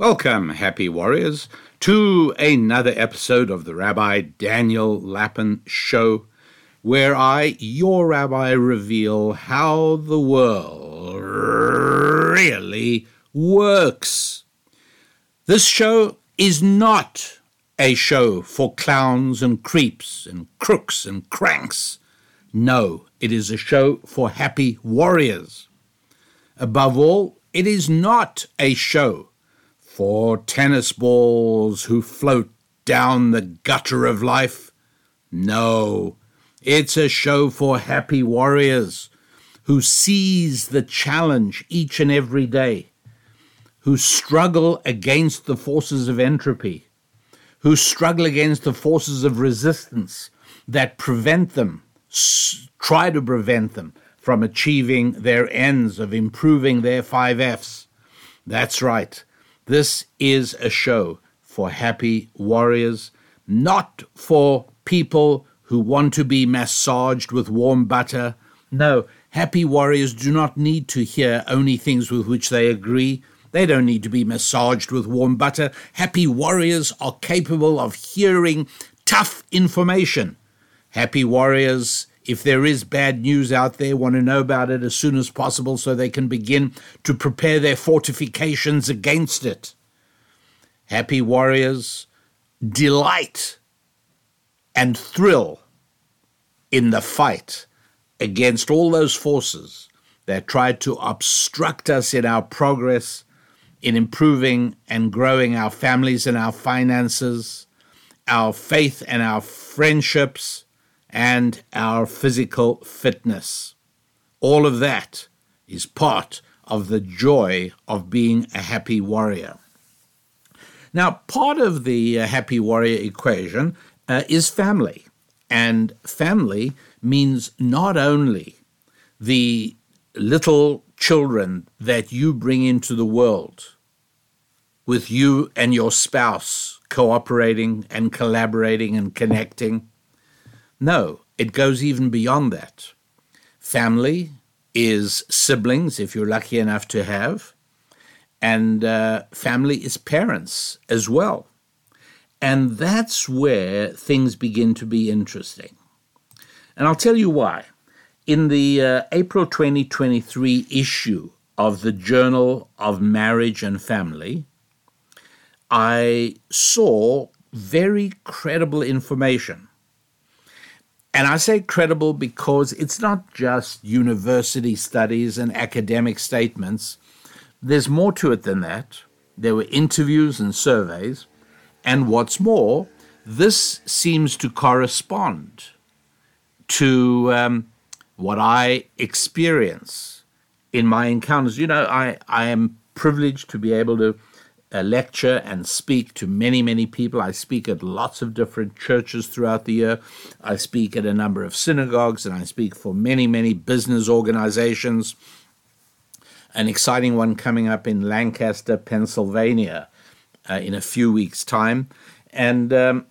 Welcome, happy warriors, to another episode of the Rabbi Daniel Lapin Show, where I, your rabbi, reveal how the world really works. This show is not a show for clowns and creeps and crooks and cranks. No, it is a show for happy warriors. Above all, it is not a show for tennis balls who float down the gutter of life. No, it's a show for happy warriors who seize the challenge each and every day, who struggle against the forces of entropy, who struggle against the forces of resistance that prevent them, try to prevent them from achieving their ends of improving their five F's. That's right. This is a show for happy warriors, not for people who want to be massaged with warm butter. No, happy warriors do not need to hear only things with which they agree. They don't need to be massaged with warm butter. Happy warriors are capable of hearing tough information. Happy warriors if there is bad news out there, want to know about it as soon as possible so they can begin to prepare their fortifications against it. Happy warriors delight and thrill in the fight against all those forces that try to obstruct us in our progress, in improving and growing our families and our finances, our faith and our friendships and our physical fitness. All of that is part of the joy of being a happy warrior. Now, part of the uh, happy warrior equation uh, is family. And family means not only the little children that you bring into the world with you and your spouse cooperating and collaborating and connecting, no, it goes even beyond that. Family is siblings, if you're lucky enough to have, and uh, family is parents as well. And that's where things begin to be interesting. And I'll tell you why. In the uh, April 2023 issue of the Journal of Marriage and Family, I saw very credible information and I say credible because it's not just university studies and academic statements. There's more to it than that. There were interviews and surveys. And what's more, this seems to correspond to um, what I experience in my encounters. You know, I, I am privileged to be able to uh, lecture and speak to many, many people. I speak at lots of different churches throughout the year. I speak at a number of synagogues and I speak for many, many business organizations. An exciting one coming up in Lancaster, Pennsylvania uh, in a few weeks' time. And um,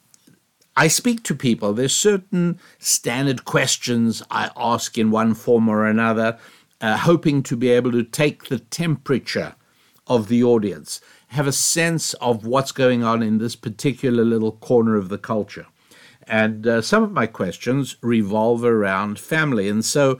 I speak to people. There's certain standard questions I ask in one form or another, uh, hoping to be able to take the temperature of the audience have a sense of what's going on in this particular little corner of the culture. And uh, some of my questions revolve around family. And so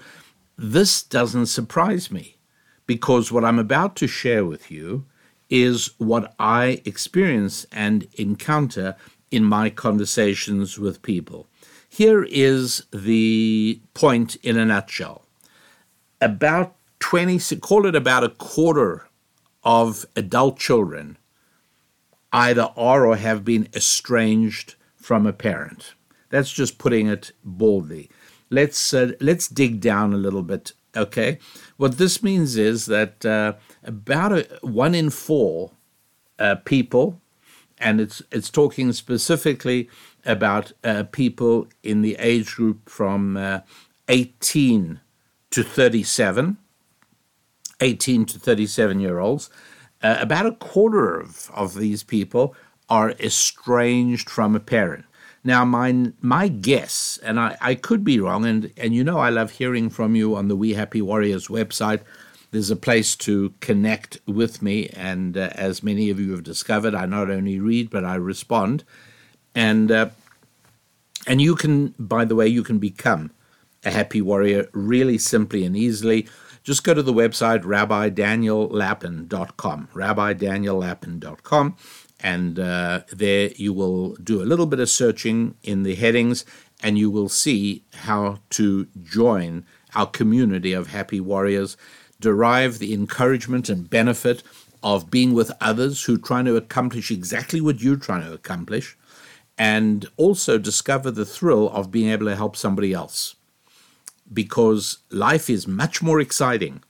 this doesn't surprise me because what I'm about to share with you is what I experience and encounter in my conversations with people. Here is the point in a nutshell. About 20, call it about a quarter of adult children either are or have been estranged from a parent. That's just putting it boldly. Let's uh, let's dig down a little bit. Okay, what this means is that uh, about a, one in four uh, people, and it's it's talking specifically about uh, people in the age group from uh, 18 to 37 18 to 37 year olds, uh, about a quarter of, of these people are estranged from a parent. Now, my, my guess, and I, I could be wrong, and, and you know I love hearing from you on the We Happy Warriors website. There's a place to connect with me. And uh, as many of you have discovered, I not only read, but I respond. And, uh, and you can, by the way, you can become a happy warrior really simply and easily. Just go to the website rabbidaniellapin.com, rabbidaniellapin.com, and uh, there you will do a little bit of searching in the headings and you will see how to join our community of happy warriors, derive the encouragement and benefit of being with others who are trying to accomplish exactly what you're trying to accomplish, and also discover the thrill of being able to help somebody else. Because life is much more exciting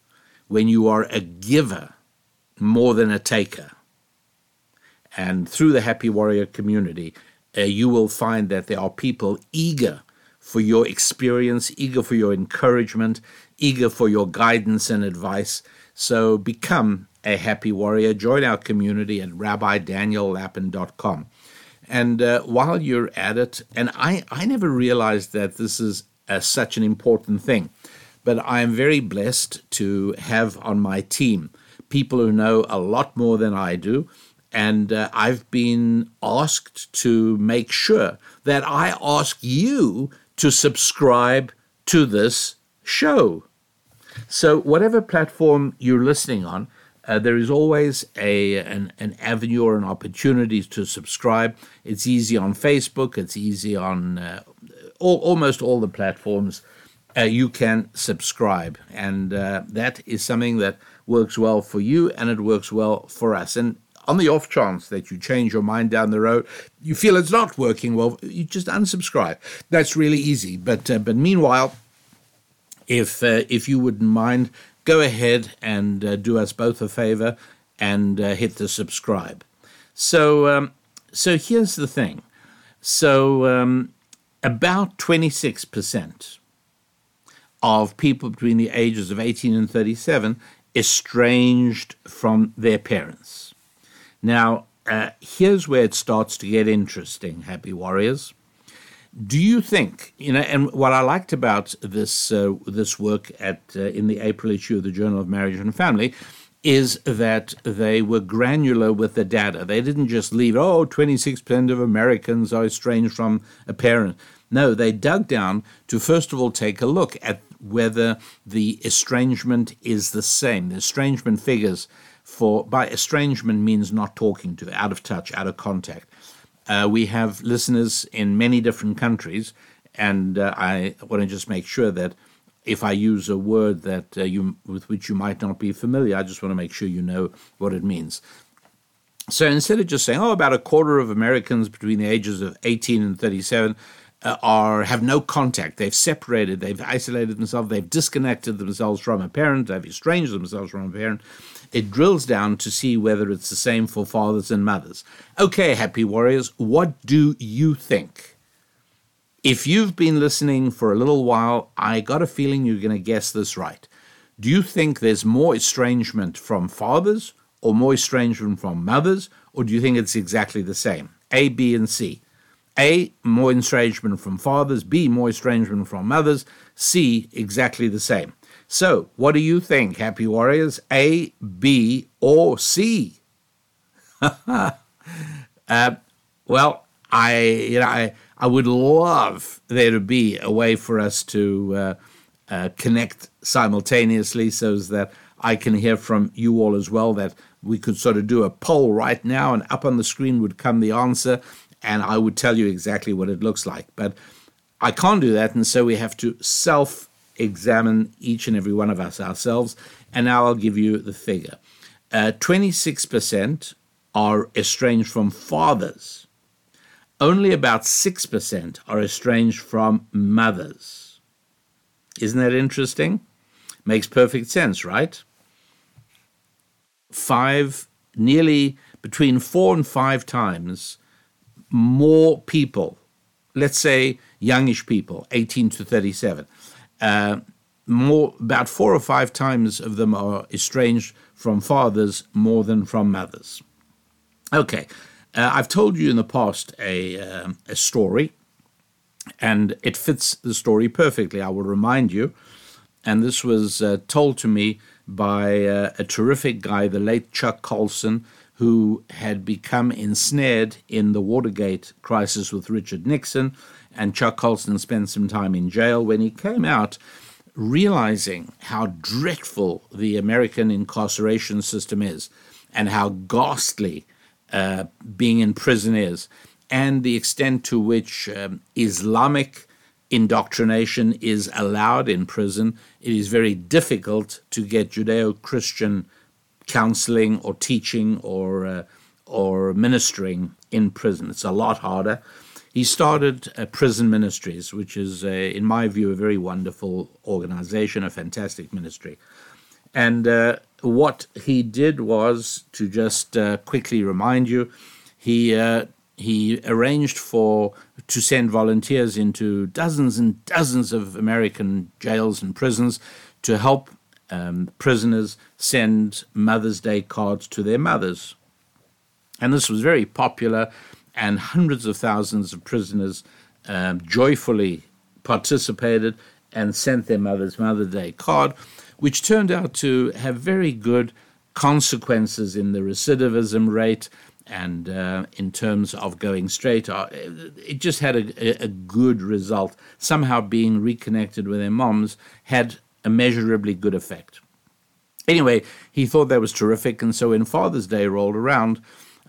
when you are a giver more than a taker. And through the Happy Warrior community, uh, you will find that there are people eager for your experience, eager for your encouragement, eager for your guidance and advice. So become a happy warrior. Join our community at rabbidaniellapin.com. And uh, while you're at it, and I, I never realized that this is uh, such an important thing, but I am very blessed to have on my team people who know a lot more than I do and uh, I've been asked to make sure that I ask you to subscribe to this show. So, whatever platform you're listening on, uh, there is always a an, an avenue or an opportunity to subscribe. It's easy on Facebook. It's easy on uh, all, almost all the platforms. Uh, you can subscribe, and uh, that is something that works well for you, and it works well for us. And on the off chance that you change your mind down the road, you feel it's not working well, you just unsubscribe. That's really easy. But uh, but meanwhile, if uh, if you wouldn't mind, go ahead and uh, do us both a favor and uh, hit the subscribe. So um, so here's the thing. So um, about twenty six percent of people between the ages of 18 and 37 estranged from their parents. Now, uh, here's where it starts to get interesting, Happy Warriors. Do you think you know? And what I liked about this uh, this work at uh, in the April issue of the Journal of Marriage and Family is that they were granular with the data. They didn't just leave, oh, 26% of Americans are estranged from a parent. No, they dug down to first of all take a look at whether the estrangement is the same. The estrangement figures for by estrangement means not talking to, out of touch, out of contact. Uh, we have listeners in many different countries, and uh, I want to just make sure that if I use a word that uh, you with which you might not be familiar, I just want to make sure you know what it means. So instead of just saying, "Oh, about a quarter of Americans between the ages of 18 and 37 uh, are have no contact. They've separated. They've isolated themselves. They've disconnected themselves from a parent. They've estranged themselves from a parent. It drills down to see whether it's the same for fathers and mothers. Okay, happy warriors, what do you think? If you've been listening for a little while, I got a feeling you're going to guess this right. Do you think there's more estrangement from fathers or more estrangement from mothers, or do you think it's exactly the same? A, B, and C. A, more estrangement from fathers, B, more estrangement from mothers, C, exactly the same. So, what do you think, Happy Warriors? A, B, or C? uh, well, I, you know, I, I would love there to be a way for us to uh, uh, connect simultaneously so that I can hear from you all as well. That we could sort of do a poll right now, and up on the screen would come the answer, and I would tell you exactly what it looks like. But I can't do that, and so we have to self examine each and every one of us ourselves. And now I'll give you the figure uh, 26% are estranged from fathers, only about 6% are estranged from mothers. Isn't that interesting? Makes perfect sense, right? Five, nearly between four and five times more people, let's say youngish people, 18 to 37, uh, more about four or five times of them are estranged from fathers more than from mothers. Okay, uh, I've told you in the past a, uh, a story, and it fits the story perfectly. I will remind you, and this was uh, told to me by uh, a terrific guy, the late Chuck Colson, who had become ensnared in the Watergate crisis with Richard Nixon. And Chuck Colson spent some time in jail. When he came out, realizing how dreadful the American incarceration system is and how ghastly uh, being in prison is, and the extent to which um, Islamic indoctrination is allowed in prison, it is very difficult to get Judeo Christian counseling or teaching or, uh, or ministering in prison. It's a lot harder. He started uh, Prison Ministries, which is, uh, in my view, a very wonderful organization, a fantastic ministry. And uh, what he did was to just uh, quickly remind you, he uh, he arranged for to send volunteers into dozens and dozens of American jails and prisons to help um, prisoners send Mother's Day cards to their mothers. And this was very popular, and hundreds of thousands of prisoners um, joyfully participated and sent their mother's Mother's Day card, which turned out to have very good consequences in the recidivism rate and uh, in terms of going straight, uh, it just had a, a, good result. Somehow being reconnected with their moms had a measurably good effect. Anyway, he thought that was terrific, and so when Father's Day rolled around,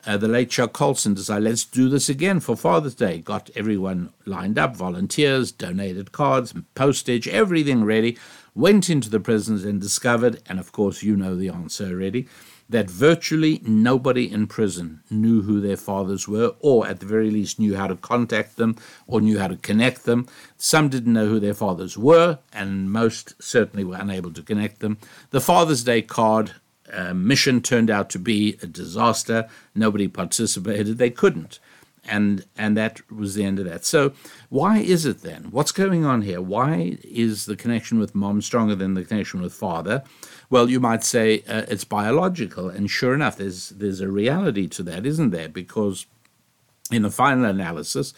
uh, the late Chuck Colson decided, let's do this again for Father's Day. Got everyone lined up, volunteers, donated cards, postage, everything ready. Went into the prisons and discovered, and of course, you know the answer already, that virtually nobody in prison knew who their fathers were, or at the very least knew how to contact them or knew how to connect them. Some didn't know who their fathers were, and most certainly were unable to connect them. The Father's Day card uh, mission turned out to be a disaster. Nobody participated, they couldn't. And, and that was the end of that. So, why is it then? What's going on here? Why is the connection with mom stronger than the connection with father? Well, you might say uh, it's biological, and sure enough, there's there's a reality to that, isn't there? Because in the final analysis,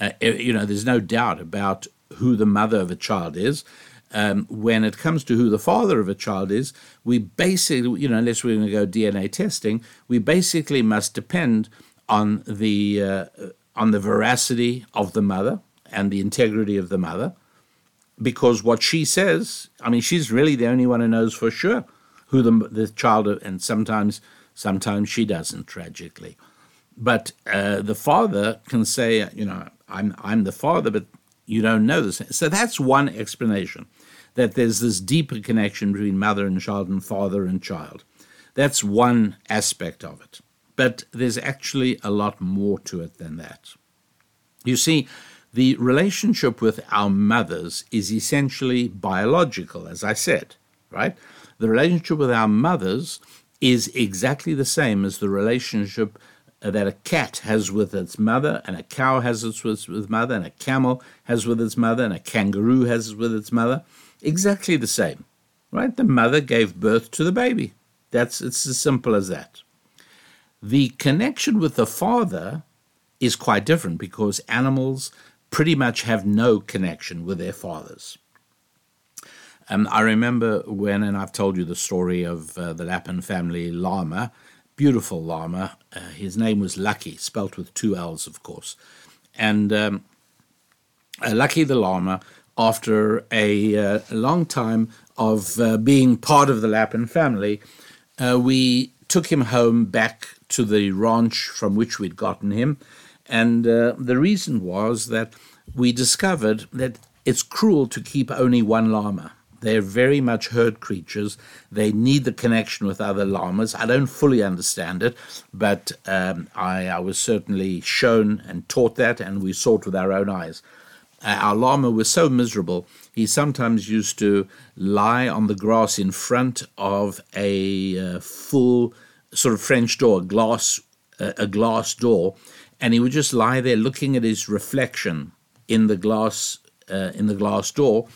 uh, you know, there's no doubt about who the mother of a child is. Um, when it comes to who the father of a child is, we basically, you know, unless we're going to go DNA testing, we basically must depend on the uh, on the veracity of the mother and the integrity of the mother because what she says, I mean, she's really the only one who knows for sure who the, the child, and sometimes, sometimes she doesn't, tragically. But uh, the father can say, you know, I'm, I'm the father, but you don't know this. So that's one explanation that there's this deeper connection between mother and child and father and child. That's one aspect of it. But there's actually a lot more to it than that. You see, the relationship with our mothers is essentially biological, as I said, right? The relationship with our mothers is exactly the same as the relationship that a cat has with its mother, and a cow has its with its mother, and a camel has with its mother, and a kangaroo has with its mother. Exactly the same, right? The mother gave birth to the baby. That's it's as simple as that. The connection with the father is quite different because animals pretty much have no connection with their fathers. Um, I remember when, and I've told you the story of uh, the Lapin family llama, beautiful llama. Uh, his name was Lucky, spelt with two L's, of course. And um, uh, Lucky the llama, after a, uh, long time of uh, being part of the Lapin family, uh, we took him home back to the ranch from which we'd gotten him and uh, the reason was that we discovered that it's cruel to keep only one llama. They're very much herd creatures. They need the connection with other llamas. I don't fully understand it, but um, I, I, was certainly shown and taught that, and we saw it with our own eyes. Uh, our llama was so miserable, he sometimes used to lie on the grass in front of a uh, full sort of French door, glass, uh, a glass door, and he would just lie there looking at his reflection in the glass uh, in the glass door.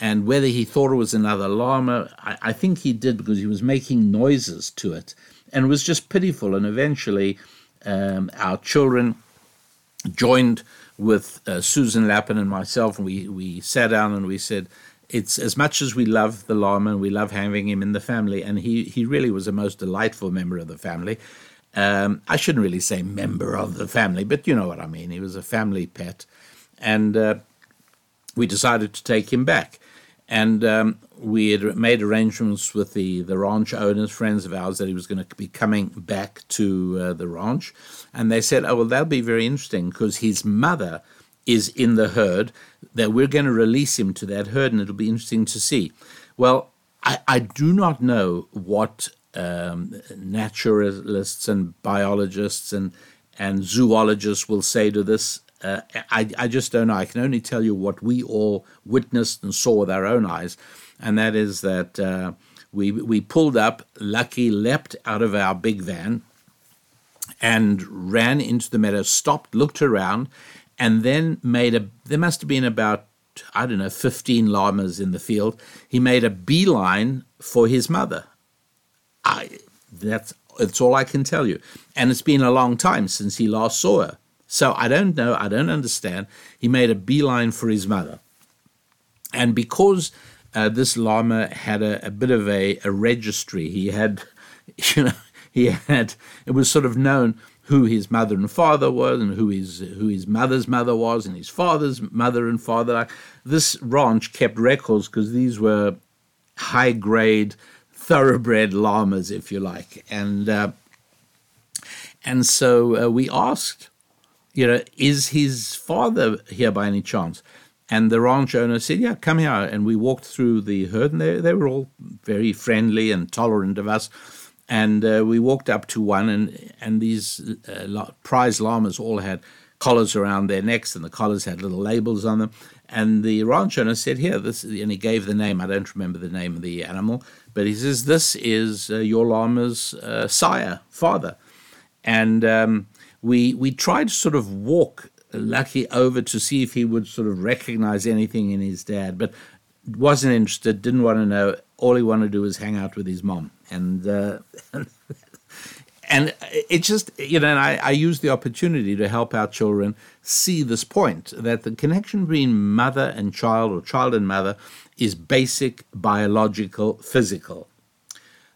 And whether he thought it was another llama, I, I, think he did because he was making noises to it, and it was just pitiful. And eventually, um, our children joined with uh, Susan Lapin and myself, and we we sat down and we said, it's as much as we love the llama and we love having him in the family, and he, he really was a most delightful member of the family. Um, I shouldn't really say member of the family, but you know what I mean. He was a family pet. And uh, we decided to take him back. And um, we had made arrangements with the, the ranch owners, friends of ours, that he was going to be coming back to uh, the ranch. And they said, oh, well, that'll be very interesting because his mother is in the herd, that we're going to release him to that herd, and it'll be interesting to see. Well, I, I do not know what um, naturalists and biologists and, and zoologists will say to this. Uh, I, I just don't know. I can only tell you what we all witnessed and saw with our own eyes, and that is that uh, we we pulled up. Lucky leapt out of our big van and ran into the meadow, stopped, looked around, and then made a. There must have been about I don't know, 15 llamas in the field. He made a beeline for his mother. I that's that's all I can tell you. And it's been a long time since he last saw her. So I don't know, I don't understand. He made a beeline for his mother. And because uh, this llama had a, a bit of a, a registry, he had, you know, he had, it was sort of known who his mother and father was and who his who his mother's mother was and his father's mother and father. This ranch kept records because these were high grade thoroughbred llamas, if you like. And uh, and so uh, we asked, you know, is his father here by any chance? And the ranch owner said, yeah, come here. And we walked through the herd, and they, they were all very friendly and tolerant of us. And uh, we walked up to one, and, and these uh, prize llamas all had collars around their necks, and the collars had little labels on them. And the ranch owner said, Here, this, and he gave the name. I don't remember the name of the animal, but he says, This is uh, your llama's uh, sire, father. And um, we, we tried to sort of walk Lucky over to see if he would sort of recognize anything in his dad, but wasn't interested, didn't want to know. All he wanted to do was hang out with his mom. And, uh, and it just, you know, I, I use the opportunity to help our children see this point that the connection between mother and child or child and mother is basic, biological, physical.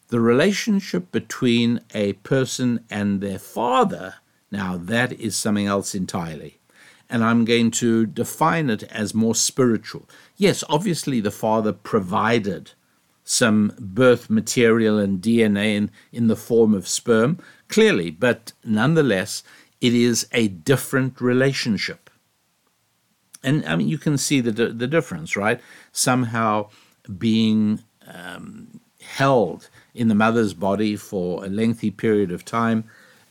The relationship between a person and their father, now that is something else entirely. And I'm going to define it as more spiritual. Yes, obviously, the father provided some birth material and DNA in, in the form of sperm, clearly, but nonetheless, it is a different relationship. And I mean, you can see the, the difference, right? Somehow being um, held in the mother's body for a lengthy period of time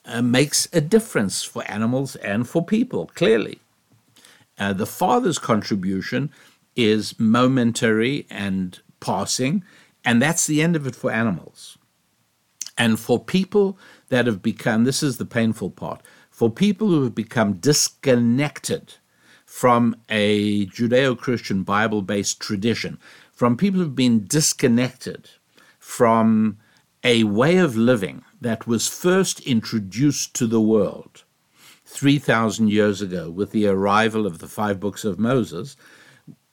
uh, makes a difference for animals and for people, clearly. Uh, the father's contribution is momentary and passing, and that's the end of it for animals. And for people that have become, this is the painful part, for people who have become disconnected from a Judeo Christian Bible based tradition, from people who've been disconnected from a way of living that was first introduced to the world 3,000 years ago with the arrival of the five books of Moses,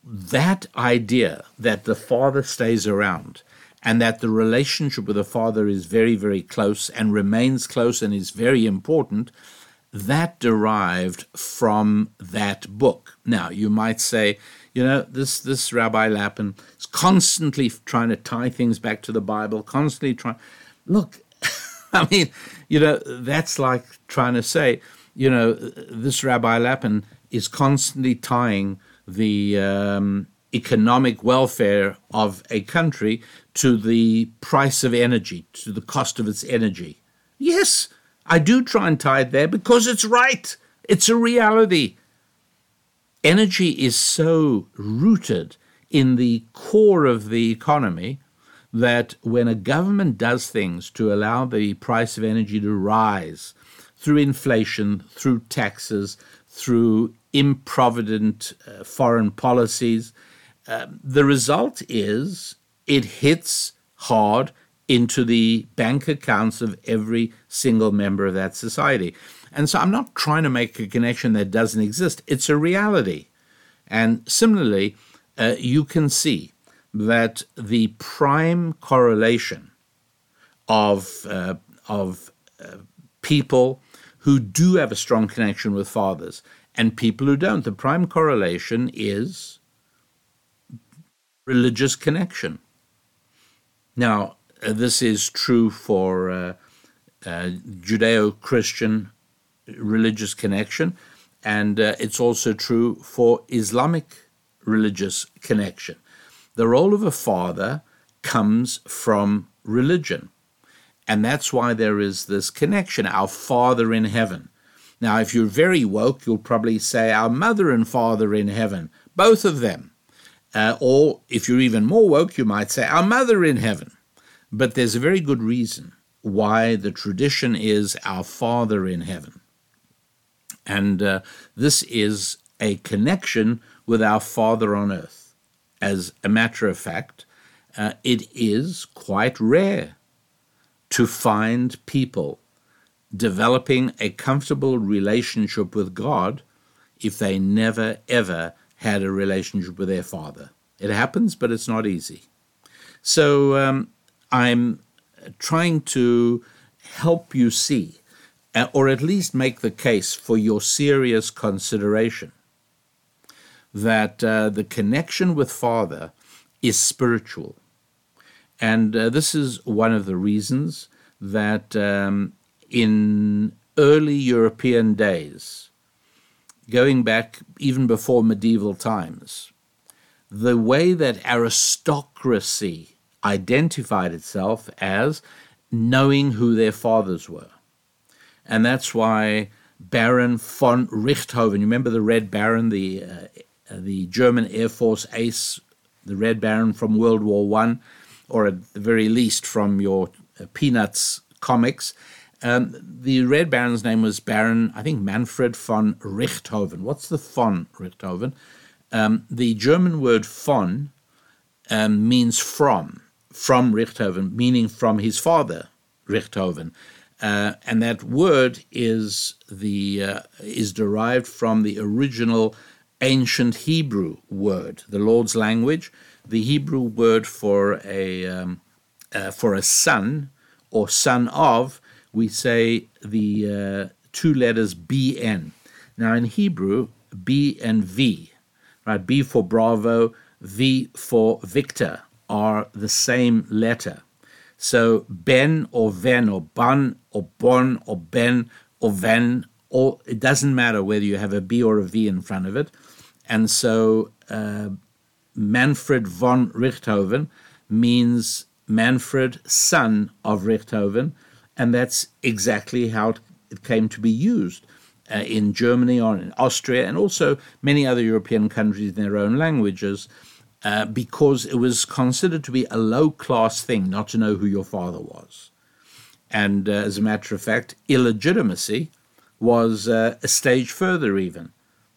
that idea that the Father stays around and that the relationship with the Father is very, very close and remains close and is very important, that derived from that book. Now, you might say, you know, this, this Rabbi Lapin is constantly trying to tie things back to the Bible, constantly trying. Look, I mean, you know, that's like trying to say, you know, this Rabbi Lapin is constantly tying the um, economic welfare of a country to the price of energy, to the cost of its energy. Yes, I do try and tie it there because it's right. It's a reality. Energy is so rooted in the core of the economy that when a government does things to allow the price of energy to rise through inflation, through taxes, through improvident uh, foreign policies, uh, the result is it hits hard into the bank accounts of every single member of that society. And so I'm not trying to make a connection that doesn't exist, it's a reality. And similarly, uh, you can see that the prime correlation of uh, of uh, people who do have a strong connection with fathers and people who don't. The prime correlation is religious connection. Now, uh, this is true for uh, uh, Judeo Christian religious connection, and uh, it's also true for Islamic religious connection. The role of a father comes from religion. And that's why there is this connection, our Father in heaven. Now, if you're very woke, you'll probably say, Our mother and father in heaven, both of them. Uh, or if you're even more woke, you might say, Our mother in heaven. But there's a very good reason why the tradition is Our Father in heaven. And uh, this is a connection with our Father on earth. As a matter of fact, uh, it is quite rare to find people developing a comfortable relationship with God if they never, ever had a relationship with their father. It happens, but it's not easy. So um, I'm trying to help you see, uh, or at least make the case for your serious consideration, that uh, the connection with Father is spiritual. And uh, this is one of the reasons that um, in early European days, going back even before medieval times, the way that aristocracy identified itself as knowing who their fathers were. And that's why Baron von Richthofen, you remember the Red Baron, the, uh, the German Air Force ace, the Red Baron from World War One, or at the very least from your uh, Peanuts comics. Um, the Red Baron's name was Baron, I think, Manfred von Richthofen. What's the von Richthofen? Um, the German word von um, means from, from Richthofen, meaning from his father, Richthofen. Uh, and that word is the uh, is derived from the original ancient Hebrew word, the Lord's language. The Hebrew word for a um, uh, for a son or son of, we say the uh, two letters BN. Now in Hebrew, B and V, right? B for Bravo, V for Victor are the same letter. So Ben or Ven or Ban or Bon or Ben or Ven, or it doesn't matter whether you have a B or a V in front of it. And so uh, Manfred von Richthofen means Manfred, son of Richthofen, and that's exactly how it came to be used uh, in Germany or in Austria and also many other European countries in their own languages. Uh, because it was considered to be a low class thing not to know who your father was. And uh, as a matter of fact, illegitimacy was uh, a stage further, even,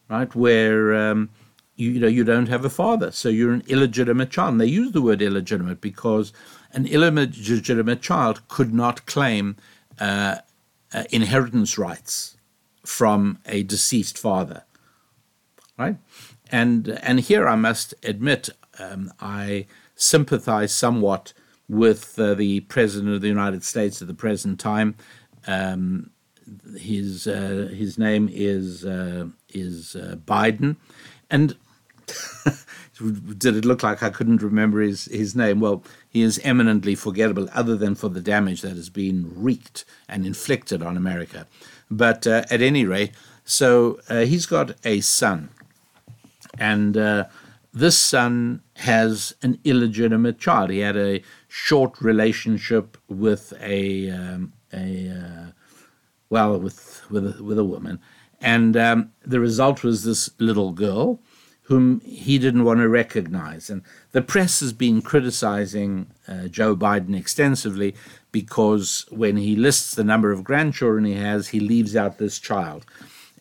right? Where um, you, you, know you don't have a father, so you're an illegitimate child. And they use the word illegitimate because an illegitimate child could not claim uh, uh, inheritance rights from a deceased father, right? And and here I must admit um, I sympathize somewhat with uh, the president of the United States at the present time. Um, his uh, his name is uh, is uh, Biden, and did it look like I couldn't remember his, his name? Well, he is eminently forgettable, other than for the damage that has been wreaked and inflicted on America. But uh, at any rate, so uh, he's got a son, and uh, this son has an illegitimate child. He had a short relationship with a um, a uh, well with with with a woman, and um, the result was this little girl whom he didn't want to recognize. And the press has been criticizing uh, Joe Biden extensively because when he lists the number of grandchildren he has, he leaves out this child.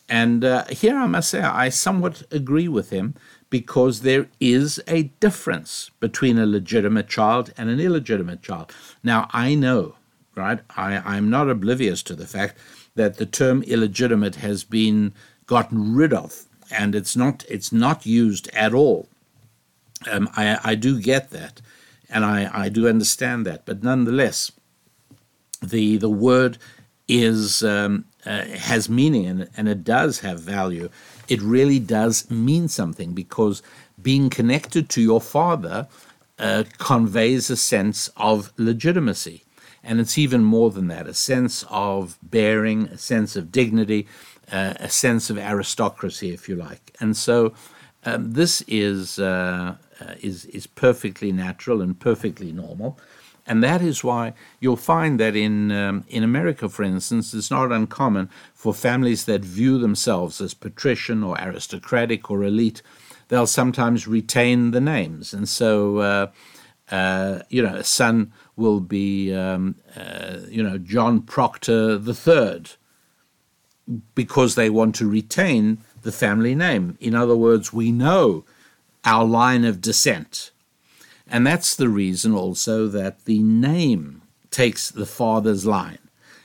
And uh, here I must say, I somewhat agree with him because there is a difference between a legitimate child and an illegitimate child. Now, I know, right? I, I'm not oblivious to the fact that the term illegitimate has been gotten rid of and it's not it's not used at all Um, I, I do get that, and I, I do understand that, but nonetheless, the the word is um, uh, has meaning and, and it does have value. It really does mean something because being connected to your father uh, conveys a sense of legitimacy. And it's even more than that a sense of bearing, a sense of dignity, uh, a sense of aristocracy, if you like. And so um, this is, uh, uh, is, is perfectly natural and perfectly normal. And that is why you'll find that in, um, in America, for instance, it's not uncommon for families that view themselves as patrician or aristocratic or elite, they'll sometimes retain the names. And so, uh, uh, you know, a son will be, um, uh, you know, John Proctor the III because they want to retain the family name. In other words, we know our line of descent. And that's the reason also that the name takes the father's line.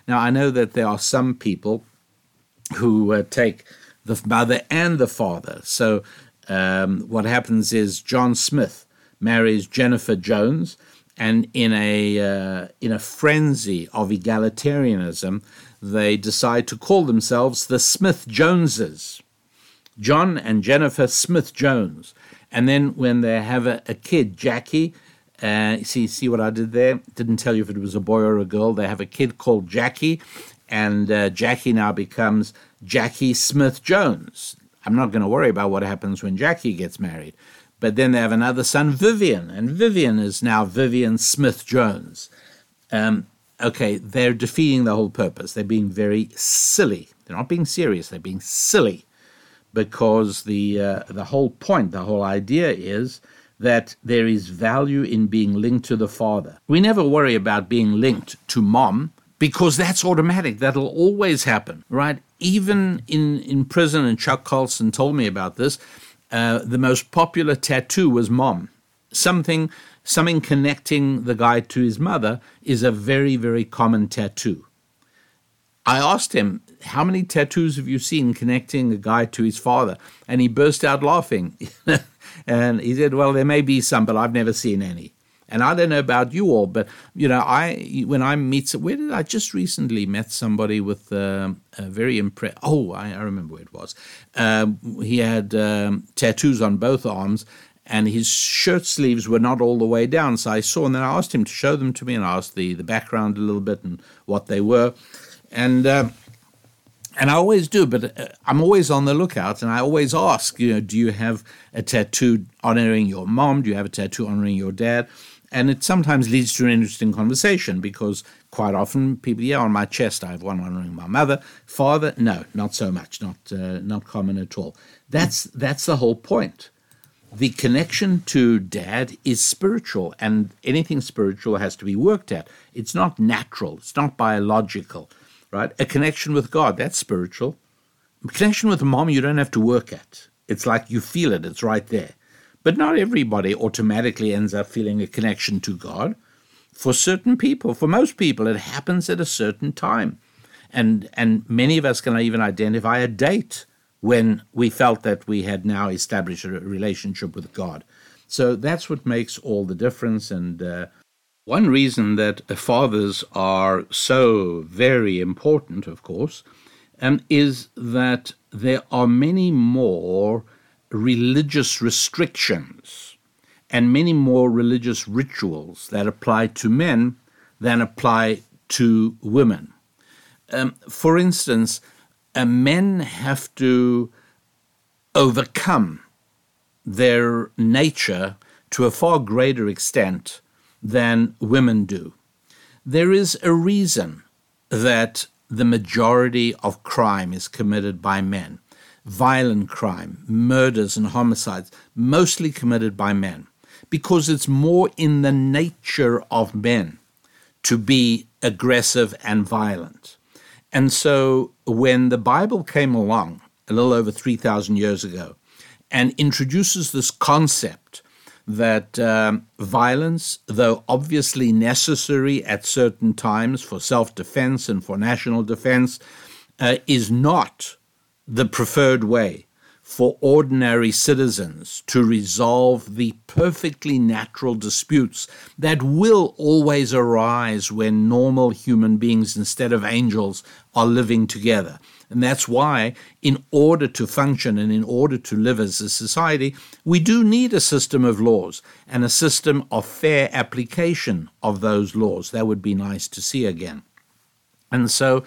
Now, I know that there are some people who uh, take the mother and the father. So, um, what happens is John Smith marries Jennifer Jones, and in a uh, in a frenzy of egalitarianism, they decide to call themselves the Smith Joneses. John and Jennifer Smith Jones. And then when they have a, a kid, Jackie, uh, see, see what I did there? Didn't tell you if it was a boy or a girl. They have a kid called Jackie, and uh, Jackie now becomes Jackie Smith Jones. I'm not going to worry about what happens when Jackie gets married. But then they have another son, Vivian, and Vivian is now Vivian Smith Jones. Um, okay, they're defeating the whole purpose. They're being very silly. They're not being serious, they're being silly because the uh, the whole point, the whole idea is that there is value in being linked to the father. We never worry about being linked to mom because that's automatic. That'll always happen, right? Even in in prison, and Chuck Colson told me about this. Uh, the most popular tattoo was mom. Something something connecting the guy to his mother is a very very common tattoo. I asked him, How many tattoos have you seen connecting a guy to his father? And he burst out laughing. and he said, Well, there may be some, but I've never seen any. And I don't know about you all, but you know, I when I meet, where did I just recently met somebody with uh, a very impressed. Oh, I, I, remember where it was. Um, he had um, tattoos on both arms, and his shirt sleeves were not all the way down. So I saw, and then I asked him to show them to me, and I asked the the background a little bit and what they were and uh, and I always do, but uh, I'm always on the lookout, and I always ask, you know, do you have a tattoo honoring your mom? Do you have a tattoo honoring your dad? And it sometimes leads to an interesting conversation because quite often people, yeah, on my chest I have one honoring my mother, father. No, not so much, not uh, not common at all. That's that's the whole point. The connection to dad is spiritual, and anything spiritual has to be worked at. It's not natural. It's not biological right? A connection with God, that's spiritual. A connection with mom, you don't have to work at. It's like you feel it, it's right there. But not everybody automatically ends up feeling a connection to God. For certain people, for most people, it happens at a certain time. And, and many of us can even identify a date when we felt that we had now established a relationship with God. So that's what makes all the difference. And uh, one reason that fathers are so very important, of course, um, is that there are many more religious restrictions and many more religious rituals that apply to men than apply to women. Um, for instance, men have to overcome their nature to a far greater extent than women do. There is a reason that the majority of crime is committed by men. Violent crime, murders, and homicides, mostly committed by men, because it's more in the nature of men to be aggressive and violent. And so when the Bible came along a little over 3,000 years ago and introduces this concept that um, violence, though obviously necessary at certain times for self defense and for national defense, uh, is not the preferred way for ordinary citizens to resolve the perfectly natural disputes that will always arise when normal human beings instead of angels are living together. And that's why, in order to function and in order to live as a society, we do need a system of laws and a system of fair application of those laws. That would be nice to see again. And so,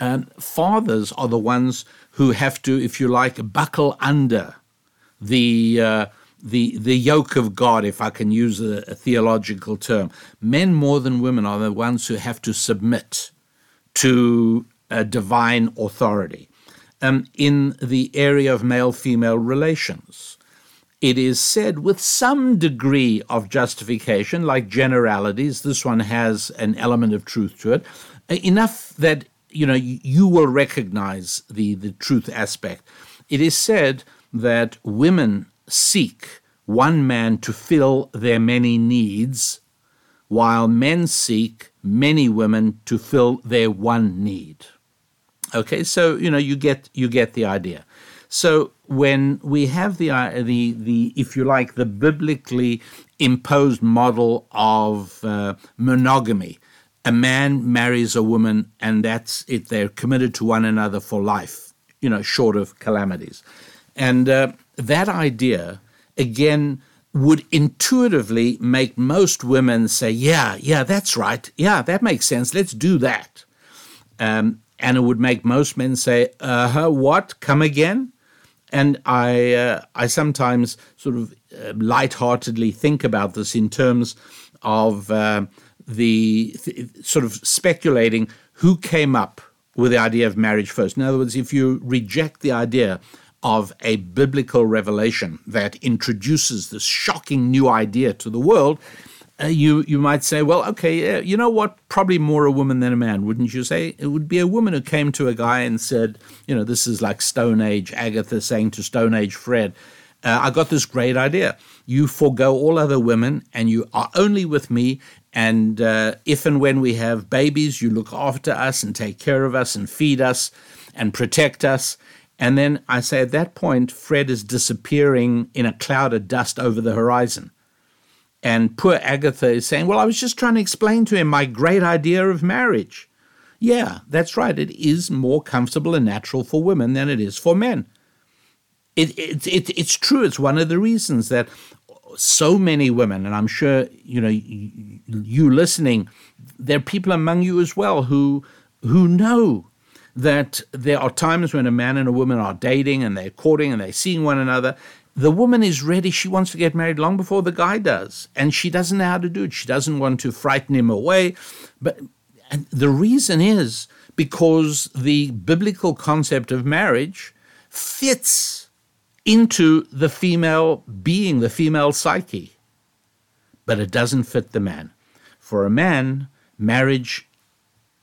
um, fathers are the ones who have to, if you like, buckle under the uh, the the yoke of God, if I can use a, a, theological term. Men more than women are the ones who have to submit to a divine authority. Um, in the area of male female relations, it is said with some degree of justification, like generalities. This one has an element of truth to it, enough that you know, you will recognize the, the truth aspect. It is said that women seek one man to fill their many needs, while men seek many women to fill their one need. Okay, so you know you get you get the idea. So when we have the uh, the the if you like the biblically imposed model of uh, monogamy, a man marries a woman and that's it. They're committed to one another for life, you know, short of calamities. And uh, that idea, again, would intuitively make most women say, Yeah, yeah, that's right. Yeah, that makes sense. Let's do that. Um, and it would make most men say, Uh huh, what? Come again? And I, uh, I sometimes sort of uh, lightheartedly think about this in terms of. Uh, the th- sort of speculating who came up with the idea of marriage first. In other words, if you reject the idea of a biblical revelation that introduces this shocking new idea to the world, uh, you you might say, well, okay, you know what? Probably more a woman than a man, wouldn't you say? It would be a woman who came to a guy and said, you know, this is like Stone Age Agatha saying to Stone Age Fred, uh, I got this great idea. You forego all other women and you are only with me, and uh, if and when we have babies, you look after us and take care of us and feed us and protect us. And then I say at that point, Fred is disappearing in a cloud of dust over the horizon. And poor Agatha is saying, Well, I was just trying to explain to him my great idea of marriage. Yeah, that's right. It is more comfortable and natural for women than it is for men. It, it, it, it's true. It's one of the reasons that so many women, and I'm sure you know you, listening, there are people among you as well who who know that there are times when a man and a woman are dating and they're courting and they're seeing one another. The woman is ready. She wants to get married long before the guy does. And she doesn't know how to do it. She doesn't want to frighten him away. But the reason is because the biblical concept of marriage fits into the female being, the female psyche. But it doesn't fit the man. For a man, marriage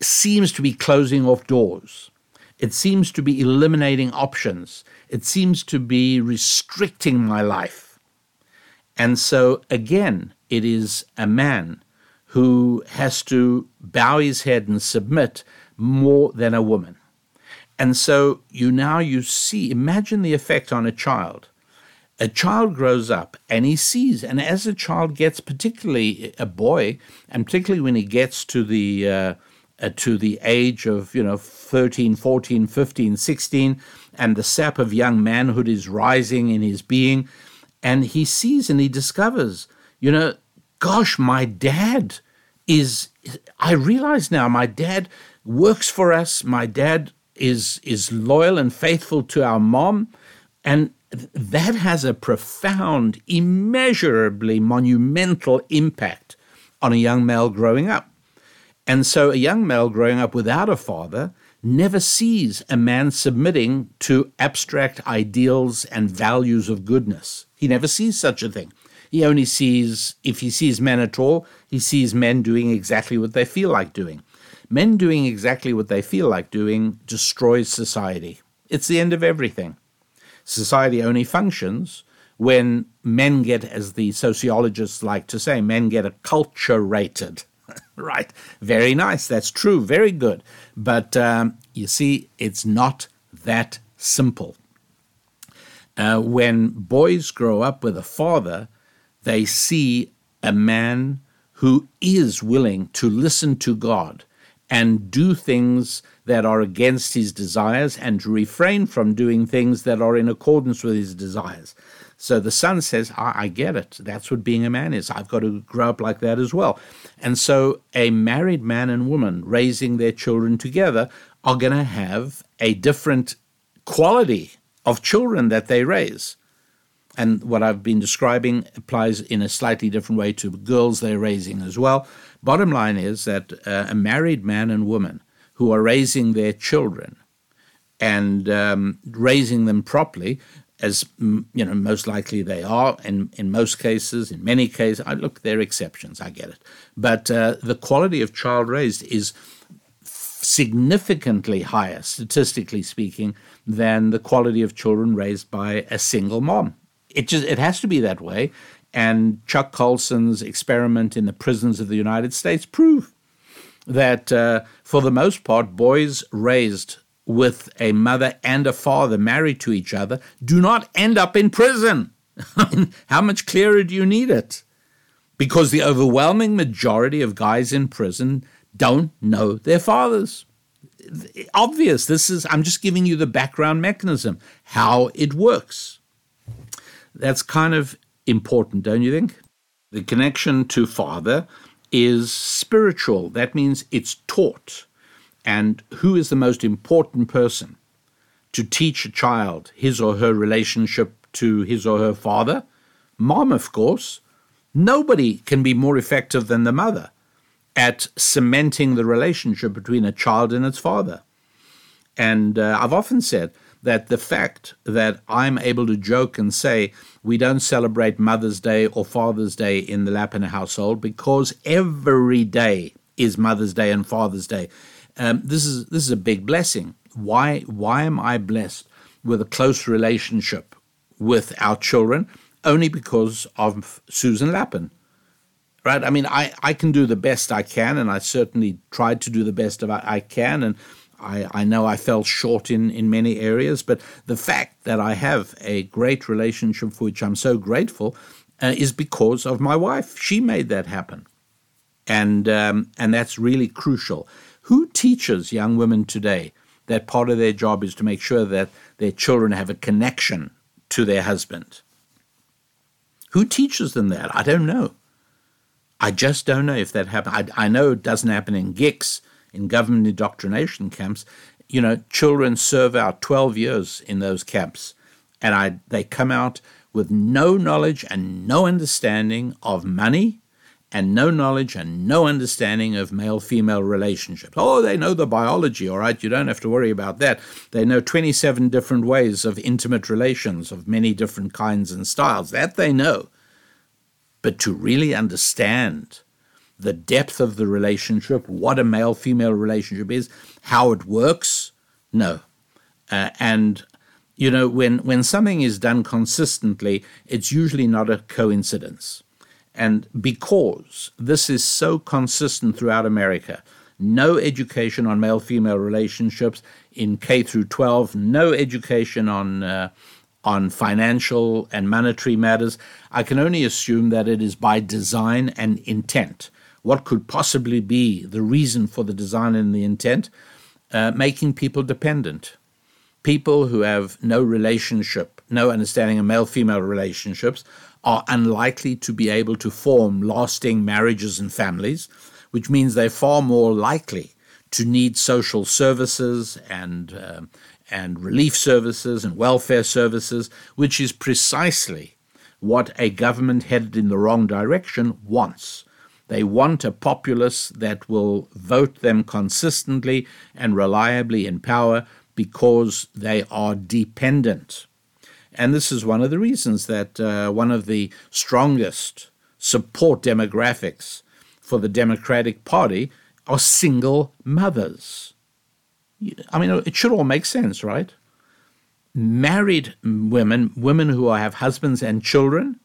seems to be closing off doors. It seems to be eliminating options. It seems to be restricting my life. And so, again, it is a man who has to bow his head and submit more than a woman. And so you now you see, imagine the effect on a child. A child grows up and he sees, and as a child gets, particularly a boy, and particularly when he gets to the uh, uh, to the age of you know 13 14 15 16 and the sap of young manhood is rising in his being and he sees and he discovers you know gosh my dad is i realize now my dad works for us my dad is is loyal and faithful to our mom, and that has a profound, immeasurably monumental impact on a young male growing up. And so, a young male growing up without a father never sees a man submitting to abstract ideals and values of goodness. He never sees such a thing. He only sees, if he sees men at all, he sees men doing exactly what they feel like doing. Men doing exactly what they feel like doing destroys society. It's the end of everything. Society only functions when men get, as the sociologists like to say, men get acculturated. right. Very nice. That's true. Very good. But um, you see, it's not that simple. Uh, when boys grow up with a father, they see a man who is willing to listen to God and do things that are against his desires and to refrain from doing things that are in accordance with his desires. So the son says, I, I, get it. That's what being a man is. I've got to grow up like that as well. And so a married man and woman raising their children together are going to have a different quality of children that they raise. And what I've been describing applies in a slightly different way to girls they're raising as well. Bottom line is that uh, a married man and woman who are raising their children and um, raising them properly as you know most likely they are in in most cases in many cases I look there are exceptions I get it. But uh, the quality of child raised is significantly higher statistically speaking than the quality of children raised by a single mom. It just it has to be that way and Chuck Colson's experiment in the prisons of the United States prove that uh, for the most part boys raised with a mother and a father married to each other do not end up in prison. How much clearer do you need it? Because the overwhelming majority of guys in prison don't know their fathers. Obvious. This is, I'm just giving you the background mechanism, how it works. That's kind of important, don't you think? The connection to father is spiritual. That means it's taught and who is the most important person to teach a child his or her relationship to his or her father? Mom, of course. Nobody can be more effective than the mother at cementing the relationship between a child and its father. And uh, I've often said that the fact that I'm able to joke and say we don't celebrate Mother's Day or Father's Day in the Lapin household because every day is Mother's Day and Father's Day um, this is this is a big blessing. Why why am I blessed with a close relationship with our children? Only because of Susan Lapin Right? I mean, I, I can do the best I can, and I certainly tried to do the best of I can, and I, I know I fell short in, in many areas, but the fact that I have a great relationship for which I'm so grateful uh, is because of my wife. She made that happen. And, um, and that's really crucial. Who teaches young women today that part of their job is to make sure that their children have a connection to their husband? Who teaches them that? I don't know. I just don't know if that happens. I, I know it doesn't happen in GICs, in government indoctrination camps. You know, children serve out 12 years in those camps, and I, they come out with no knowledge and no understanding of money, and no knowledge and no understanding of male female relationships. Oh, they know the biology, all right, you don't have to worry about that. They know 27 different ways of intimate relations of many different kinds and styles. That they know. But to really understand the depth of the relationship, what a male female relationship is, how it works, no. Uh, and you know, when, when something is done consistently, it's usually not a coincidence. And because this is so consistent throughout America, no education on male female relationships in K through 12, no education on uh, on financial and monetary matters. I can only assume that it is by design and intent. What could possibly be the reason for the design and the intent? Uh, making people dependent. People who have no relationship, no understanding of male female relationships, are unlikely to be able to form lasting marriages and families, which means they're far more likely to need social services and uh, and relief services and welfare services, which is precisely what a government headed in the wrong direction wants. They want a populace that will vote them consistently and reliably in power because they are dependent and this is one of the reasons that uh, one of the strongest support demographics for the Democratic Party are single mothers. I mean, it should all make sense, right? Married women, women who have husbands and children,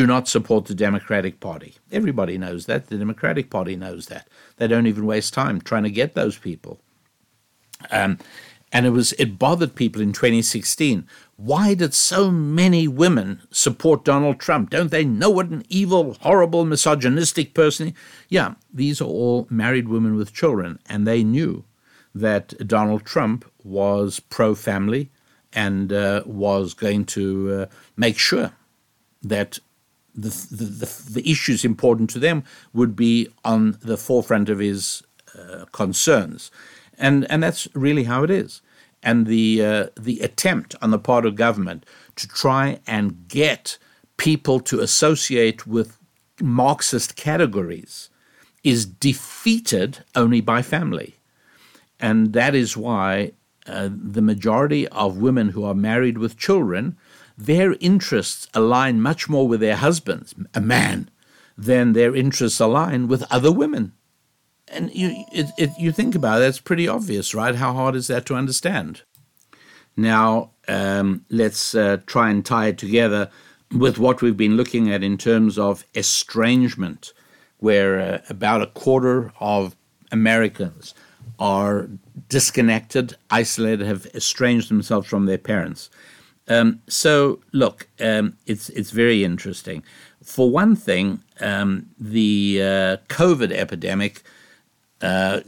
do not support the Democratic Party. Everybody knows that. The Democratic Party knows that. They don't even waste time trying to get those people. Um, And it was it bothered people in 2016. Why did so many women support Donald Trump? Don't they know what an evil, horrible, misogynistic person? Yeah, these are all married women with children, and they knew that Donald Trump was pro family and uh, was going to uh, make sure that the, the, the, issues important to them would be on the forefront of his uh, concerns. And, and that's really how it is. And the, uh, the attempt on the part of government to try and get people to associate with Marxist categories is defeated only by family. And that is why uh, the majority of women who are married with children, their interests align much more with their husbands, a man, than their interests align with other women. And you, it, it, you think about it, it's pretty obvious, right? How hard is that to understand? Now, um, let's uh, try and tie it together with what we've been looking at in terms of estrangement, where uh, about a quarter of Americans are disconnected, isolated, have estranged themselves from their parents. Um, so, look, um, it's it's very interesting. For one thing, um, the uh, COVID epidemic, uh,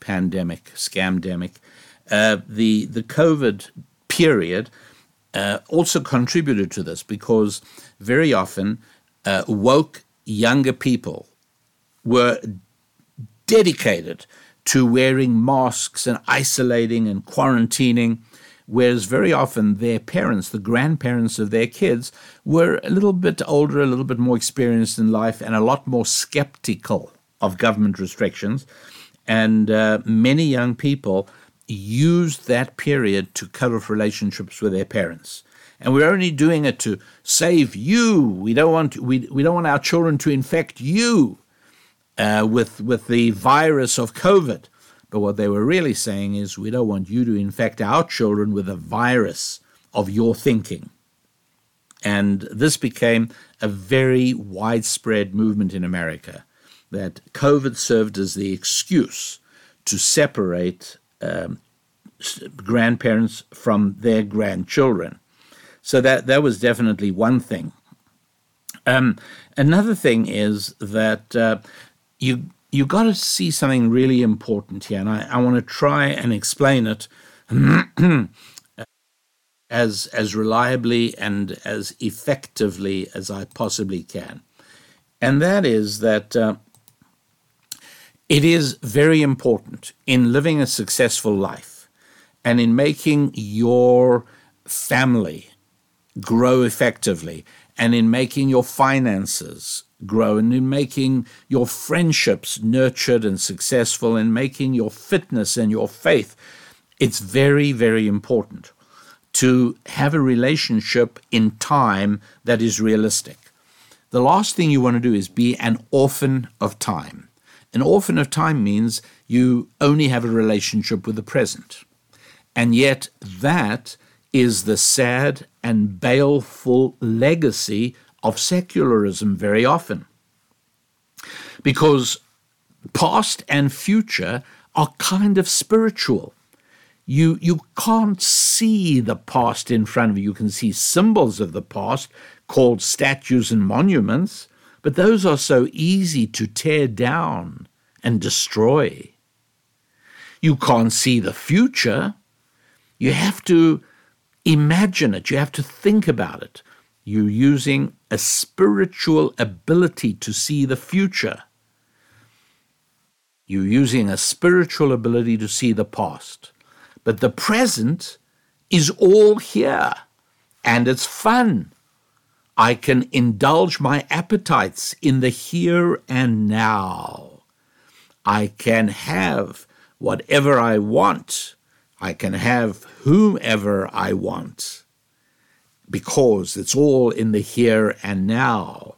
pandemic, scamdemic, uh, the the COVID period uh, also contributed to this because very often uh, woke younger people were dedicated to wearing masks and isolating and quarantining, whereas very often their parents, the grandparents of their kids, were a little bit older, a little bit more experienced in life, and a lot more skeptical of government restrictions. And uh, many young people used that period to cut off relationships with their parents. And we're only doing it to save you. We don't want we, we don't want our children to infect you uh, with, with the virus of COVID. But what they were really saying is, we don't want you to infect our children with a virus of your thinking. And this became a very widespread movement in America that COVID served as the excuse to separate um, grandparents from their grandchildren. So that, that was definitely one thing. Um, another thing is that uh, you you got to see something really important here, and I, I want to try and explain it as as reliably and as effectively as I possibly can, and that is that uh, it is very important in living a successful life and in making your family grow effectively and in making your finances grow and in making your friendships nurtured and successful and making your fitness and your faith. It's very, very important to have a relationship in time that is realistic. The last thing you want to do is be an orphan of time. An orphan of time means you only have a relationship with the present. And yet, that is the sad and baleful legacy of secularism very often. Because past and future are kind of spiritual. You, you can't see the past in front of you. You can see symbols of the past called statues and monuments, but those are so easy to tear down and destroy. You can't see the future. You have to imagine it, you have to think about it. You're using a spiritual ability to see the future. You're using a spiritual ability to see the past. But the present is all here and it's fun. I can indulge my appetites in the here and now. I can have whatever I want. I can have whomever I want because it's all in the here and now.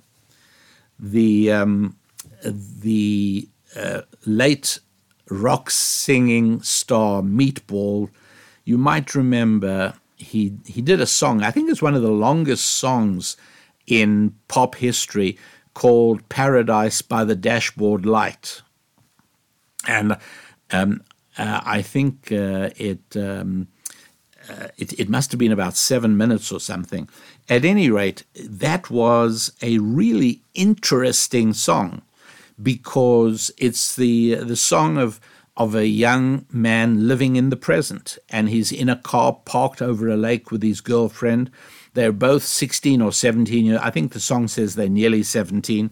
The um, the uh, late rock singing star Meatball, you might remember he he did a song. I think it's one of the longest songs in pop history called "Paradise by the Dashboard Light," and um, Uh, I think uh, it, um, uh, it, it must have been about seven minutes or something. At any rate, that was a really interesting song because it's the the song of of a young man living in the present, and he's in a car parked over a lake with his girlfriend. They're both 16 or 17 years. I think the song says they're nearly 17,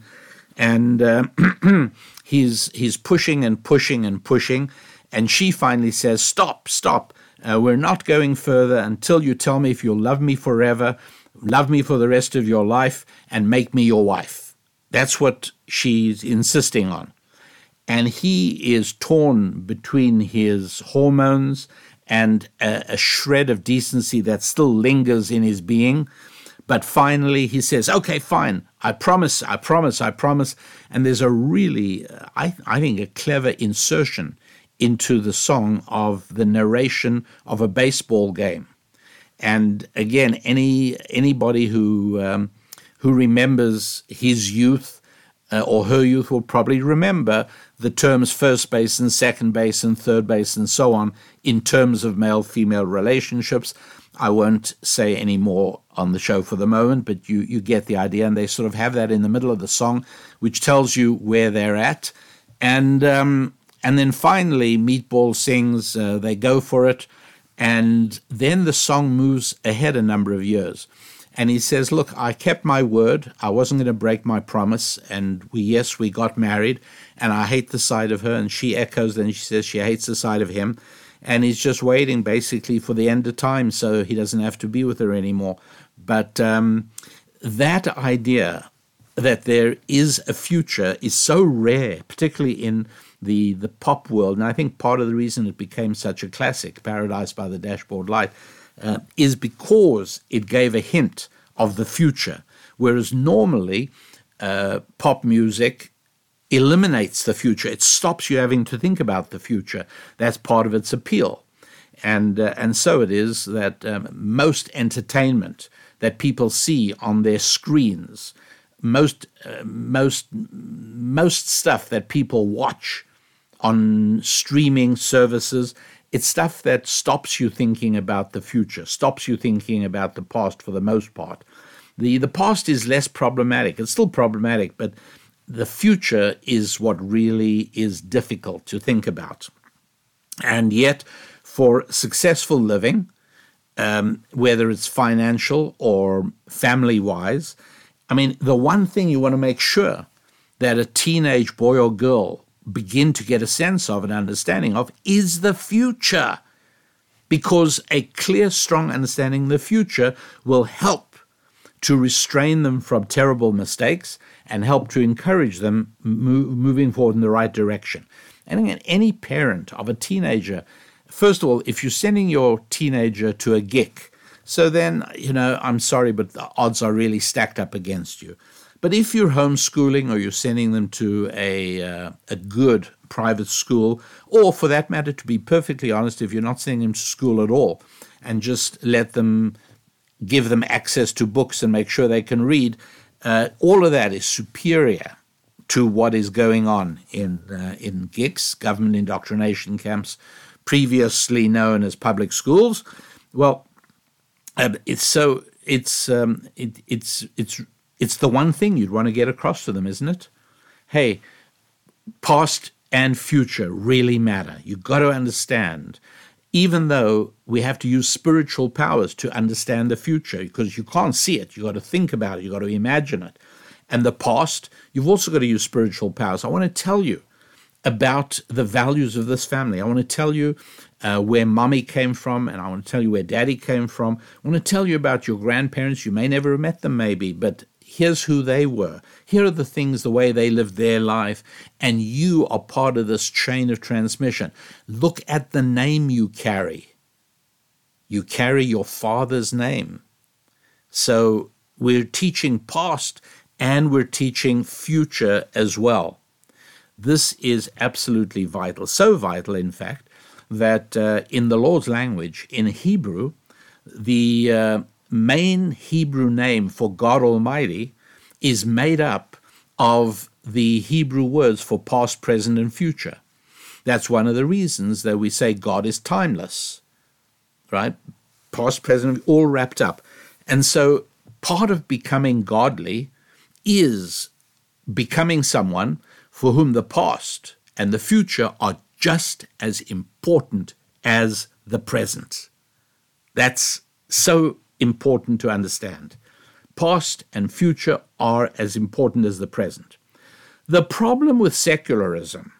and uh, he's he's pushing and pushing and pushing, and she finally says, "Stop, stop! Uh, we're not going further until you tell me if you'll love me forever, love me for the rest of your life, and make me your wife." That's what she's insisting on. And he is torn between his hormones and a, a, shred of decency that still lingers in his being. But finally, he says, Okay, fine. I promise, I promise, I promise. And there's a really, I, I think, a clever insertion into the song of the narration of a baseball game. And again, any anybody who um, who remembers his youth uh, or her youth will probably remember the terms first base and second base and third base and so on in terms of male female relationships. I won't say any more on the show for the moment, but you, you get the idea. And they sort of have that in the middle of the song, which tells you where they're at. And, um, and then finally, Meatball sings, uh, they go for it. And then the song moves ahead a number of years and he says, "Look, I kept my word. I wasn't going to break my promise, and we yes, we got married, and I hate the sight of her." And she echoes, then she says she hates the sight of him, and he's just waiting basically for the end of time, so he doesn't have to be with her anymore. But um, that idea that there is a future is so rare, particularly in the the pop world, and I think part of the reason it became such a classic, "Paradise by the Dashboard Light." uh, is because it gave a hint of the future, whereas normally uh, pop music eliminates the future. It stops you having to think about the future. That's part of its appeal. And, uh, and so it is that um, most entertainment that people see on their screens, most, uh, most, most stuff that people watch on streaming services it's stuff that stops you thinking about the future, stops you thinking about the past for the most part. The, the past is less problematic. It's still problematic, but the future is what really is difficult to think about. And yet, for successful living, um, whether it's financial or family wise, I mean, the one thing you want to make sure that a teenage boy or girl begin to get a sense of and understanding of is the future. Because a clear, strong understanding of the future will help to restrain them from terrible mistakes and help to encourage them move, moving forward in the right direction. And again, any parent of a teenager, first of all, if you're sending your teenager to a GIC, so then, you know, I'm sorry, but the odds are really stacked up against you. But if you're homeschooling or you're sending them to a, uh, a good private school, or for that matter, to be perfectly honest, if you're not sending them to school at all and just let them give them access to books and make sure they can read, uh, all of that is superior to what is going on in, uh, in GICs, government indoctrination camps, previously known as public schools. Well, uh, it's so it's um, it, it's it's it's the one thing you'd want to get across to them, isn't it? Hey, past and future really matter. You've got to understand, even though we have to use spiritual powers to understand the future, because you can't see it. You've got to think about it, you've got to imagine it. And the past, you've also got to use spiritual powers. I want to tell you about the values of this family. I want to tell you uh, where mommy came from, and I want to tell you where daddy came from. I want to tell you about your grandparents. You may never have met them, maybe, but Here's who they were. Here are the things, the way they lived their life, and you are part of this chain of transmission. Look at the name you carry. You carry your father's name. So we're teaching past and we're teaching future as well. This is absolutely vital. So vital, in fact, that uh, in the Lord's language, in Hebrew, the uh, main Hebrew name for God Almighty is made up of the Hebrew words for past, present, and future. That's one of the reasons that we say God is timeless, right? Past, present, all wrapped up. And so part of becoming godly is becoming someone for whom the past and the future are just as important as the present. That's so important to understand. Past and future are as important as the present. The problem with secularism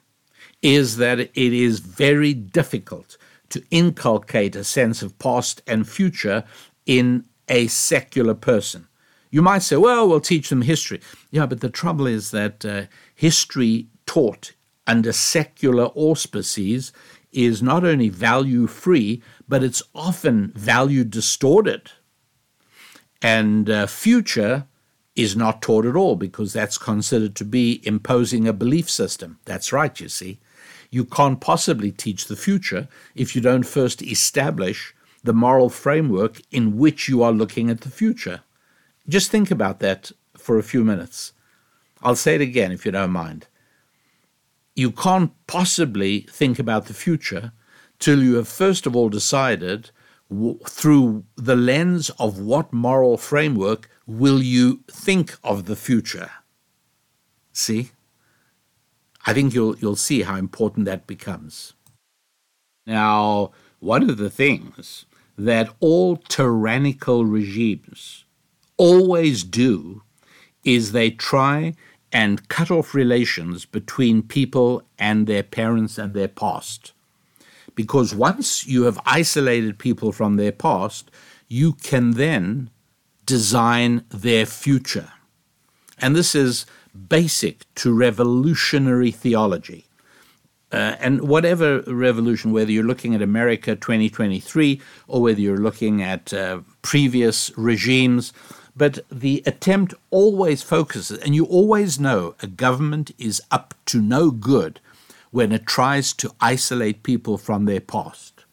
is that it is very difficult to inculcate a sense of past and future in a secular person. You might say, well, we'll teach them history. Yeah, but the trouble is that uh, history taught under secular auspices is not only value free, but it's often value distorted. And uh, future is not taught at all because that's considered to be imposing a belief system. That's right, you see. You can't possibly teach the future if you don't first establish the moral framework in which you are looking at the future. Just think about that for a few minutes. I'll say it again if you don't mind. You can't possibly think about the future till you have first of all decided w- through the lens of what moral framework will you think of the future. See? I think you'll you'll see how important that becomes. Now, one of the things that all tyrannical regimes always do is they try and cut off relations between people and their parents and their past. Because once you have isolated people from their past, you can then design their future. And this is basic to revolutionary theology. Uh, and whatever revolution, whether you're looking at America 2023 or whether you're looking at uh, previous regimes, but the attempt always focuses, and you always know a government is up to no good when it tries to isolate people from their past.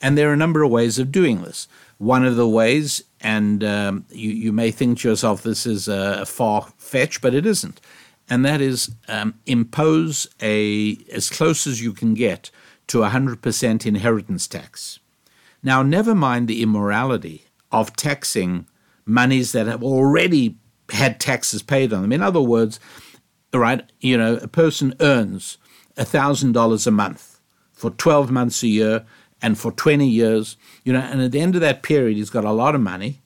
And there are a number of ways of doing this. One of the ways, and um, you, you may think to yourself this is a far fetch, but it isn't, and that is um, impose a as close as you can get to 100% inheritance tax. Now, never mind the immorality of taxing monies that have already had taxes paid on them. In other words, right, you know, a person earns $1,000 a month for 12 months a year and for 20 years, you know, and at the end of that period, he's got a lot of money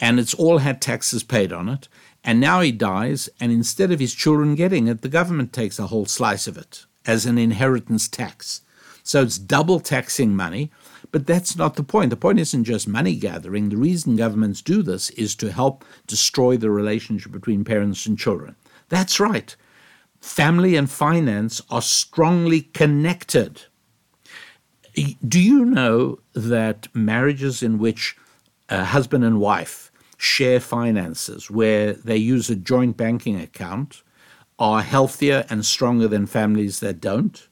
and it's all had taxes paid on it. And now he dies, and instead of his children getting it, the government takes a whole slice of it as an inheritance tax. So it's double taxing money but that's not the point. The point isn't just money gathering. The reason governments do this is to help destroy the relationship between parents and children. That's right. Family and finance are strongly connected. Do you know that marriages in which a husband and wife share finances, where they use a joint banking account, are healthier and stronger than families that don't?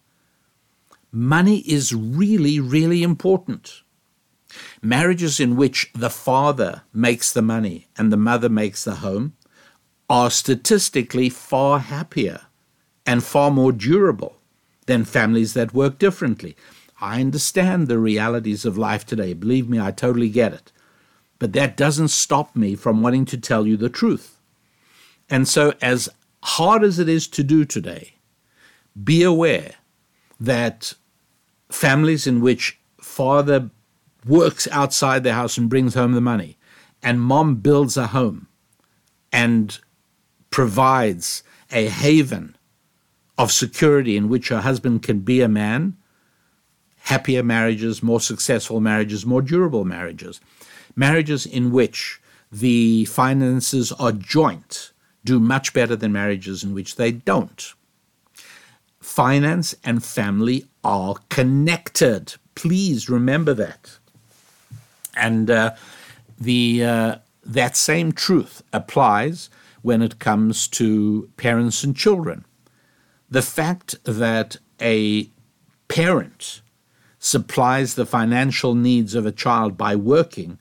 money is really, really important. Marriages in which the father makes the money and the mother makes the home are statistically far happier and far more durable than families that work differently. I understand the realities of life today. Believe me, I totally get it. But that doesn't stop me from wanting to tell you the truth. And so, as hard as it is to do today, be aware that families in which father works outside the house and brings home the money, and mom builds a home and provides a haven of security in which her husband can be a man, happier marriages, more successful marriages, more durable marriages. Marriages in which the finances are joint do much better than marriages in which they don't finance and family are connected. Please remember that. And uh, the uh, that same truth applies when it comes to parents and children. The fact that a parent supplies the financial needs of a child by working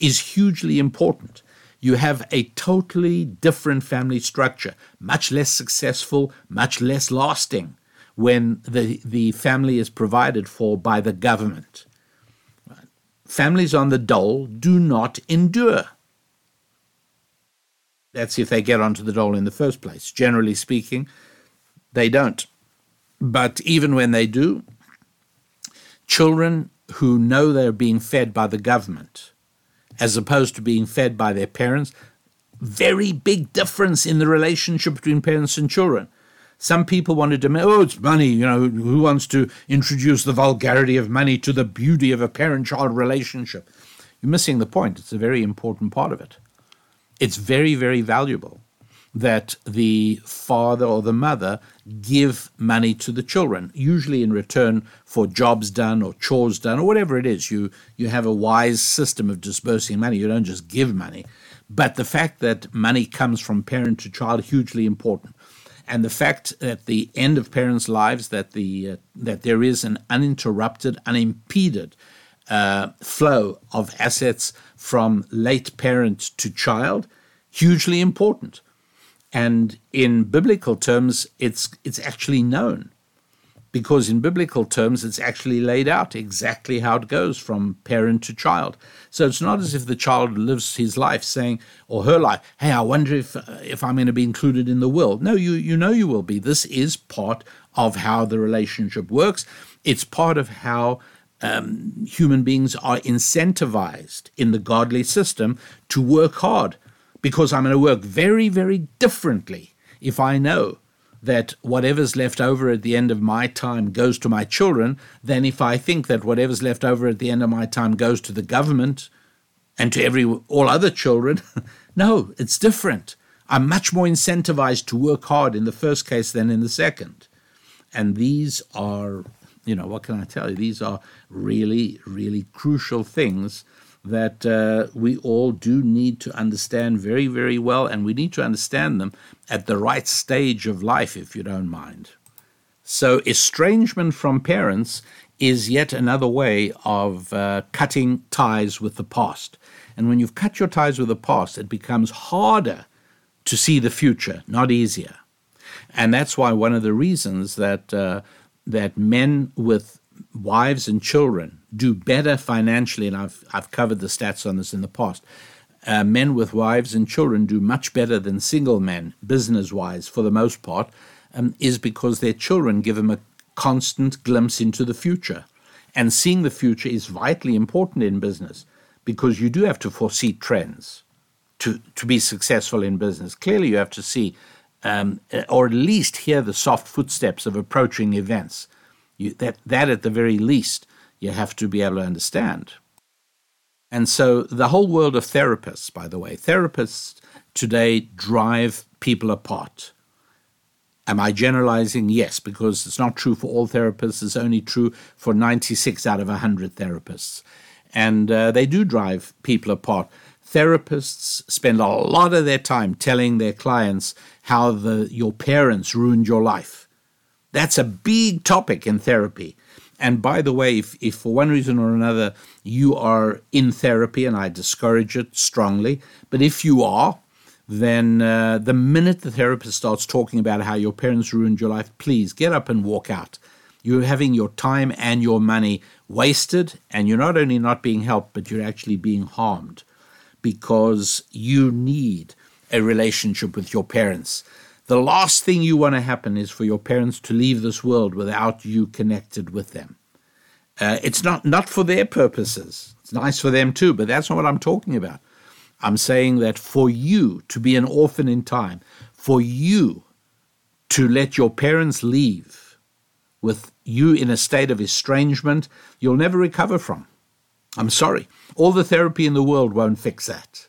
is hugely important. You have a totally different family structure, much less successful, much less lasting when the, the family is provided for by the government. Families on the dole do not endure. That's if they get onto the dole in the first place. Generally speaking, they don't. But even when they do, children who know they're being fed by the government as opposed to being fed by their parents, very big difference in the relationship between parents and children. Some people want to demand, oh, it's money. You know, who wants to introduce the vulgarity of money to the beauty of a parent child relationship? You're missing the point. It's a very important part of it. It's very, very valuable that the father or the mother give money to the children, usually in return for jobs done or chores done or whatever it is. You, you have a wise system of disbursing money. You don't just give money. But the fact that money comes from parent to child, hugely important. And the fact at the end of parents' lives that, the, uh, that there is an uninterrupted, unimpeded uh, flow of assets from late parent to child, hugely important and in biblical terms, it's, it's actually known because in biblical terms, it's actually laid out exactly how it goes from parent to child. So it's not as if the child lives his life saying, or her life, hey, I wonder if, uh, if I'm going to be included in the will. No, you, you know you will be. This is part of how the relationship works. It's part of how um, human beings are incentivized in the godly system to work hard because I'm going to work very, very differently if I know that whatever's left over at the end of my time goes to my children than if I think that whatever's left over at the end of my time goes to the government and to every all other children. no, it's different. I'm much more incentivized to work hard in the first case than in the second. And these are, you know, what can I tell you? These are really, really crucial things that uh, we all do need to understand very, very well, and we need to understand them at the right stage of life, if you don't mind. So, estrangement from parents is yet another way of uh, cutting ties with the past. And when you've cut your ties with the past, it becomes harder to see the future, not easier. And that's why one of the reasons that uh, that men with wives and children do better financially, and I've, I've covered the stats on this in the past. Uh, men with wives and children do much better than single men, business wise, for the most part, um, is because their children give them a constant glimpse into the future. And seeing the future is vitally important in business because you do have to foresee trends to, to be successful in business. Clearly, you have to see, um, or at least hear the soft footsteps of approaching events. You, that, that, at the very least, you have to be able to understand. And so, the whole world of therapists, by the way, therapists today drive people apart. Am I generalizing? Yes, because it's not true for all therapists. It's only true for 96 out of 100 therapists. And uh, they do drive people apart. Therapists spend a lot of their time telling their clients how the, your parents ruined your life that's a big topic in therapy. And by the way, if, if for one reason or another you are in therapy, and I discourage it strongly, but if you are, then uh, the minute the therapist starts talking about how your parents ruined your life, please get up and walk out. You're having your time and your money wasted, and you're not only not being helped, but you're actually being harmed because you need a relationship with your parents. The last thing you want to happen is for your parents to leave this world without you connected with them. Uh, it's not, not for their purposes. It's nice for them too, but that's not what I'm talking about. I'm saying that for you to be an orphan in time, for you to let your parents leave with you in a state of estrangement, you'll never recover from. I'm sorry. All the therapy in the world won't fix that.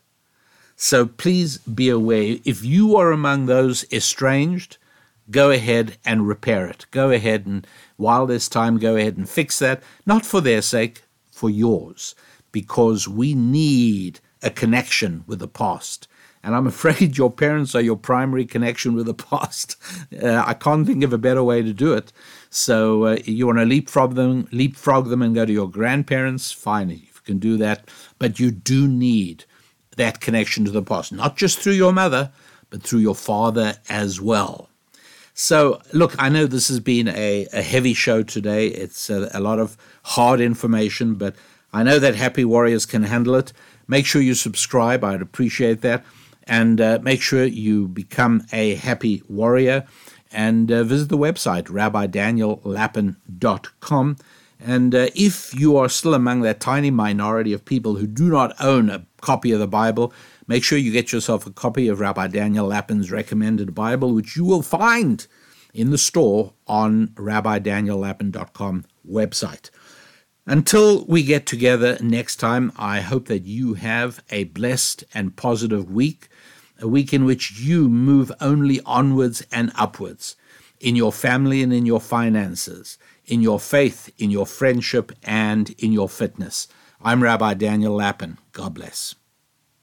So please be aware if you are among those estranged, go ahead and repair it. Go ahead and, while there's time, go ahead and fix that, not for their sake, for yours, because we need a connection with the past. And I'm afraid your parents are your primary connection with the past. Uh, I can't think of a better way to do it. So uh, you want to leapfrog them, leapfrog them, and go to your grandparents. Fine, if you can do that. But you do need that connection to the past, not just through your mother, but through your father as well. So, look, I know this has been a, a heavy show today. It's a, a, lot of hard information, but I know that Happy Warriors can handle it. Make sure you subscribe. I'd appreciate that. And uh, make sure you become a happy warrior and uh, visit the website, rabbidaniellapin.com. And uh, if you are still among that tiny minority of people who do not own a copy of the Bible, make sure you get yourself a copy of Rabbi Daniel Lapin's recommended Bible, which you will find in the store on rabbidaniellapin.com website. Until we get together next time, I hope that you have a blessed and positive week, a week in which you move only onwards and upwards in your family and in your finances, in your faith, in your friendship, and in your fitness. I'm Rabbi Daniel Lapin. God bless.